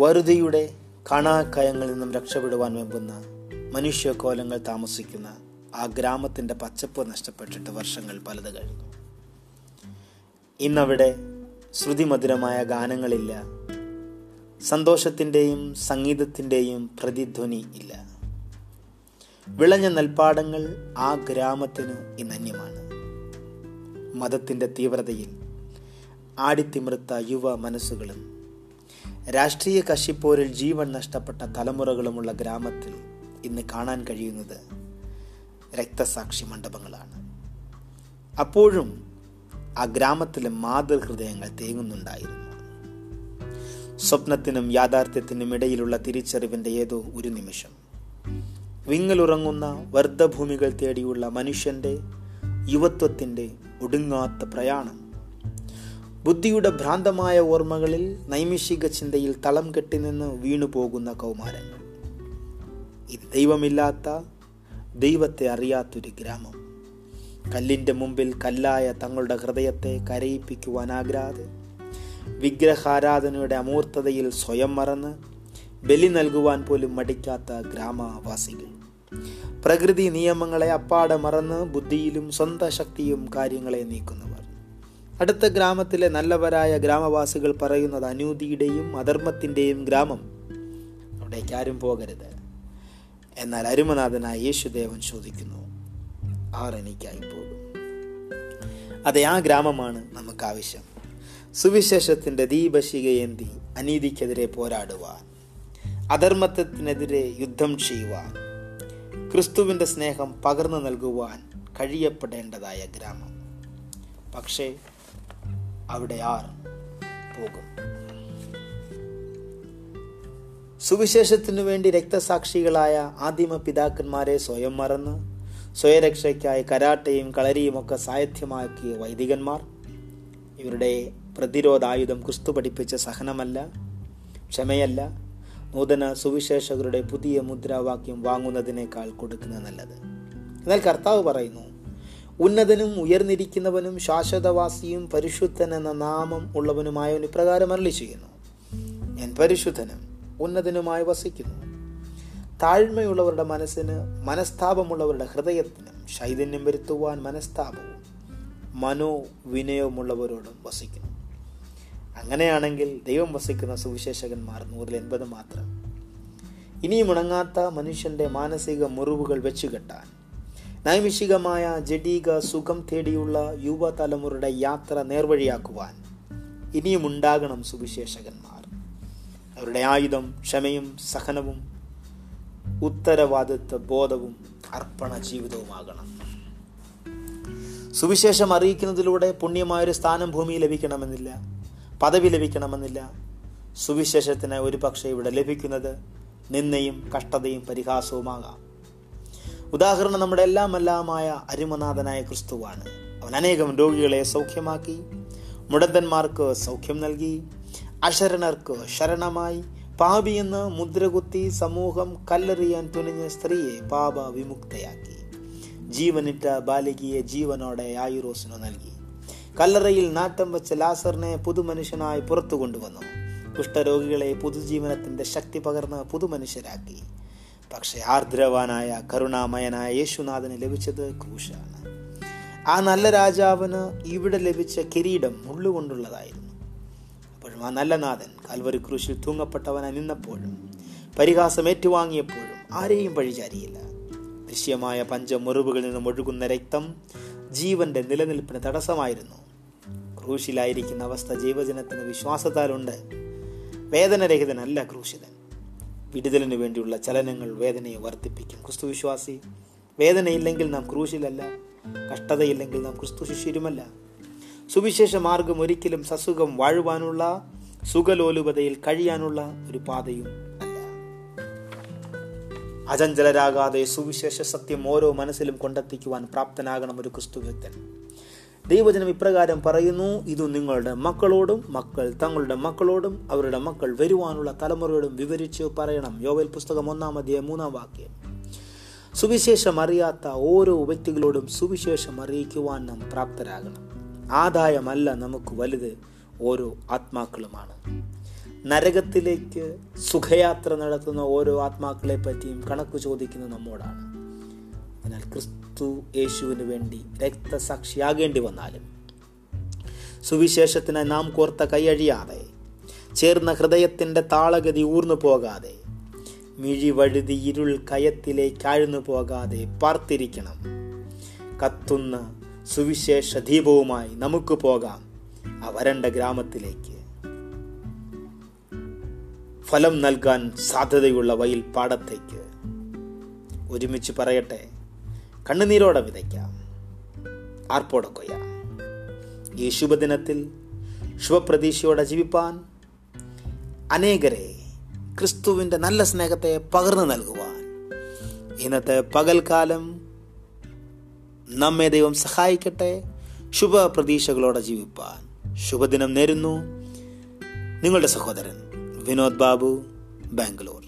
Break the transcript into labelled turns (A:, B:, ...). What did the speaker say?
A: വറുതിയുടെ കണാക്കയങ്ങളിൽ നിന്നും രക്ഷപ്പെടുവാൻ വെമ്പുന്ന മനുഷ്യകോലങ്ങൾ താമസിക്കുന്ന ആ ഗ്രാമത്തിന്റെ പച്ചപ്പ് നഷ്ടപ്പെട്ടിട്ട് വർഷങ്ങൾ പലത് കഴിഞ്ഞു. ഇന്നവിടെ ശ്രുതിമധുരമായ ഗാനങ്ങളില്ല. സന്തോഷത്തിന്റെയും സംഗീതത്തിന്റെയും പ്രതിധ്വനി ഇല്ല. വിളഞ്ഞ നെൽപ്പാടങ്ങൾ ആ ഗ്രാമത്തിന് ഇന്നന്യമാണ് മതത്തിന്റെ തീവ്രതയിൽ ആടിത്തിമിർത്ത യുവ മനസ്സുകളും രാഷ്ട്രീയ കശിപ്പോരിൽ ജീവൻ നഷ്ടപ്പെട്ട തലമുറകളുമുള്ള ഗ്രാമത്തിൽ ഇന്ന് കാണാൻ കഴിയുന്നത് രക്തസാക്ഷി മണ്ഡപങ്ങളാണ്. അപ്പോഴും ആ ഗ്രാമത്തിലെ മാതൃഹൃദയങ്ങൾ തേങ്ങുന്നുണ്ടായിരുന്നു. സ്വപ്നത്തിനും യാഥാർത്ഥ്യത്തിനും ഇടയിലുള്ള തിരിച്ചറിവിന്റെ ഏതോ ഒരു നിമിഷം. വിങ്ങലുറങ്ങുന്ന വർദ്ധഭൂമികൾ തേടിയുള്ള മനുഷ്യന്റെ യുവത്വത്തിന്റെ ഒടുങ്ങാത്ത പ്രയാണം. ബുദ്ധിയുടെ ഭ്രാന്തമായ ഓർമ്മകളിൽ നൈമിഷിക ചിന്തയിൽ തളം കെട്ടി കെട്ടിനിന്ന് വീണുപോകുന്ന കൗമാരങ്ങൾ. ഇത് ദൈവമില്ലാത്ത ദൈവത്തെ അറിയാത്തൊരു ഗ്രാമം. കല്ലിന്റെ മുമ്പിൽ കല്ലായ തങ്ങളുടെ ഹൃദയത്തെ കരയിപ്പിക്കുവാനാകാതെ വിഗ്രഹാരാധനയുടെ അമൂർത്തതയിൽ സ്വയം മറന്ന് ബലി നൽകുവാൻ പോലും മടിക്കാത്ത ഗ്രാമവാസികൾ. പ്രകൃതി നിയമങ്ങളെ അപ്പാടെ മറന്ന് ബുദ്ധിയിലും സ്വന്തം ശക്തിയും കാര്യങ്ങളെ നീക്കുന്നവർ. അടുത്ത ഗ്രാമത്തിലെ നല്ലവരായ ഗ്രാമവാസികൾ പറയുന്നത് അനൂതിയുടെയും അധർമ്മത്തിന്റെയും ഗ്രാമം. അവിടേക്ക് ആരും പോകരുത്. എന്നാൽ അരുമനാഥനായ യേശുദേവൻ ചോദിക്കുന്നു ആർ എനിക്കായി പോകും. അതെ ആ ഗ്രാമമാണ് നമുക്ക് ആവശ്യം സുവിശേഷത്തിന്റെ ദീപശികയേന്തി അനീതിക്കെതിരെ പോരാടുവാൻ അധർമ്മത്തിനെതിരെ യുദ്ധം ചെയ്യുവാൻ ക്രിസ്തുവിന്റെ സ്നേഹം പകർന്നു നൽകുവാൻ കഴിയപ്പെടേണ്ടതായ ഗ്രാമം. പക്ഷേ അവിടെ ആർ പോകും. സുവിശേഷത്തിനു വേണ്ടി രക്തസാക്ഷികളായ ആദിമ പിതാക്കന്മാരെ സ്വയം മറന്ന് സ്വയരക്ഷയ്ക്കായി കരാട്ടയും കളരിയും ഒക്കെ സായധ്യമാക്കിയ വൈദികന്മാർ. ഇവരുടെ പ്രതിരോധായുധം ക്രിസ്തു പഠിപ്പിച്ച സഹനമല്ല ക്ഷമയല്ല നൂതന സുവിശേഷകരുടെ പുതിയ മുദ്രാവാക്യം വാങ്ങുന്നതിനേക്കാൾ കൊടുക്കുന്നത് നല്ലത്. എന്നാൽ കർത്താവ് പറയുന്നു ഉന്നതനും ഉയർന്നിരിക്കുന്നവനും ശാശ്വതവാസിയും പരിശുദ്ധൻ എന്ന നാമം ഉള്ളവനുമായവൻ ഇപ്രകാരം അരളി ചെയ്യുന്നു. ഞാൻ പരിശുദ്ധനും ഉന്നതനുമായി വസിക്കുന്നു. താഴ്മയുള്ളവരുടെ മനസ്സിന് മനസ്താപമുള്ളവരുടെ ഹൃദയത്തിനും ശൈതന്യം വരുത്തുവാൻ മനസ്താപവും മനോവിനയവുമുള്ളവരോടും വസിക്കുന്നു. അങ്ങനെയാണെങ്കിൽ ദൈവം വസിക്കുന്ന സുവിശേഷകന്മാർ നൂറിൽ എൺപത് മാത്രം. ഇനിയും ഉണങ്ങാത്ത മനുഷ്യന്റെ മാനസിക മുറിവുകൾ വെച്ചുകെട്ടാൻ നൈമിഷികമായ ജഡീക സുഖം തേടിയുള്ള യുവതലമുറയുടെ യാത്ര നേർവഴിയാക്കുവാൻ ഇനിയും ഉണ്ടാകണം സുവിശേഷകന്മാർ. അവരുടെ ആയുധം ക്ഷമയും സഹനവും ഉത്തരവാദിത്വ ബോധവും അർപ്പണ ജീവിതവുമാകണം. സുവിശേഷം അറിയിക്കുന്നതിലൂടെ പുണ്യമായൊരു സ്ഥാനം ഭൂമി ലഭിക്കണമെന്നില്ല പദവി ലഭിക്കണമെന്നില്ല. സുവിശേഷത്തിന് ഒരു പക്ഷേ ഇവിടെ ലഭിക്കുന്നത് നിന്നയും കഷ്ടതയും പരിഹാസവുമാകാം. ഉദാഹരണം നമ്മുടെ എല്ലാം അരുമനാഥനായ ക്രിസ്തുവാണ്. അവൻ അനേകം രോഗികളെ സൗഖ്യമാക്കി മുടന്തന്മാർക്ക് സൗഖ്യം നൽകി അശരണർക്ക് ശരണമായി പാപി എന്ന് മുദ്രകുത്തി സമൂഹം കല്ലെറിയാൻ തുനിഞ്ഞ സ്ത്രീയെ പാപ വിമുക്തയാക്കി. ജീവനിട്ട ബാലികയെ ജീവനോടെ ആയുറോസിന് നൽകി. കല്ലറയിൽ നാട്ടം വെച്ച ലാസറിനെ പുതുമനുഷ്യനായി പുറത്തു കൊണ്ടുവന്നു. കുഷ്ഠരോഗികളെ പുതുജീവനത്തിന്റെ ശക്തി പകർന്ന് പുതുമനുഷ്യരാക്കി. പക്ഷെ ആർദ്രവാനായ കരുണാമയനായ യേശുനാഥന് ലഭിച്ചത് ക്രൂശാണ്. ആ നല്ല രാജാവിന് ഇവിടെ ലഭിച്ച കിരീടം മുള്ളുകൊണ്ടുള്ളതായിരുന്നു അപ്പോഴും ആ നല്ല നാഥൻ കാൽവരി ക്രൂശിൽ തൂങ്ങപ്പെട്ടവനായി നിന്നപ്പോഴും പരിഹാസം ഏറ്റുവാങ്ങിയപ്പോഴും ആരെയും പഴിചാരിയില്ല ദൃശ്യമായ പഞ്ചമുറിവുകളിൽ നിന്നും ഒഴുകുന്ന രക്തം ജീവന്റെ നിലനിൽപ്പിന് തടസ്സമായിരുന്നു. ക്രൂശിലായിരിക്കുന്ന അവസ്ഥ ജീവജനത്തിന് വിശ്വാസത്താലുണ്ട്. വേദനരഹിതനല്ല ക്രൂശിതൻ. വിടുതലിന് വേണ്ടിയുള്ള ചലനങ്ങൾ വേദനയെ വർദ്ധിപ്പിക്കും. ക്രിസ്തു വിശ്വാസി വേദനയില്ലെങ്കിൽ നാം ക്രൂശിലല്ല കഷ്ടതയില്ലെങ്കിൽ നാം ക്രിസ്തു ശിഷ്യരുമല്ല. സുവിശേഷ മാർഗം ഒരിക്കലും സസുഖം വാഴുവാനുള്ള സുഖലോലുപതയിൽ കഴിയാനുള്ള ഒരു പാതയും അല്ല. അചഞ്ചലരാകാതെ സുവിശേഷ സത്യം ഓരോ മനസ്സിലും കൊണ്ടെത്തിക്കുവാൻ പ്രാപ്തനാകണം ഒരു ക്രിസ്തു ഭക്തൻ ദൈവജനം ഇപ്രകാരം പറയുന്നു ഇത് നിങ്ങളുടെ മക്കളോടും മക്കൾ തങ്ങളുടെ മക്കളോടും അവരുടെ മക്കൾ വരുവാനുള്ള തലമുറയോടും വിവരിച്ച് പറയണം. യോവൽ പുസ്തകം ഒന്നാം അധ്യായം മൂന്നാം വാക്യം. സുവിശേഷം അറിയാത്ത ഓരോ വ്യക്തികളോടും സുവിശേഷം അറിയിക്കുവാൻ നാം പ്രാപ്തരാകണം. ആദായമല്ല നമുക്ക് വലുത് ഓരോ ആത്മാക്കളുമാണ്. നരകത്തിലേക്ക് സുഖയാത്ര നടത്തുന്ന ഓരോ ആത്മാക്കളെ പറ്റിയും കണക്ക് ചോദിക്കുന്നത് നമ്മോടാണ്. എന്നാൽ ക്രിസ്തു യേശുവിന് വേണ്ടി രക്തസാക്ഷിയാകേണ്ടി വന്നാലും സുവിശേഷത്തിന് നാം കോർത്ത കൈയഴിയാതെ ചേർന്ന ഹൃദയത്തിന്റെ താളഗതി ഊർന്നു പോകാതെ മിഴി വഴുതി ഇരുൾ കയത്തിലേക്ക് ആഴ്ന്നു പോകാതെ പാർത്തിരിക്കണം. കത്തുന്ന സുവിശേഷ ദീപവുമായി നമുക്ക് പോകാം ആ വരണ്ട ഗ്രാമത്തിലേക്ക്. ഫലം നൽകാൻ സാധ്യതയുള്ള വയൽ പാടത്തേക്ക്. ഒരുമിച്ച് പറയട്ടെ കണ്ണുനീരോടെ വിതയ്ക്കാം. ആർപ്പോടെ കൊയ്യാം ഈ ശുഭദിനത്തിൽ ശുഭപ്രതീക്ഷയോടെ ജീവിപ്പാൻ അനേകരെ ക്രിസ്തുവിന്റെ നല്ല സ്നേഹത്തെ പകർന്നു നൽകുവാൻ. ഇന്നത്തെ പകൽക്കാലം നമ്മെ ദൈവം സഹായിക്കട്ടെ. ശുഭപ്രതീക്ഷകളോടെ ജീവിപ്പാൻ. ശുഭദിനം നേരുന്നു. നിങ്ങളുടെ സഹോദരൻ വിനോദ് ബാബു ബാംഗ്ലൂർ.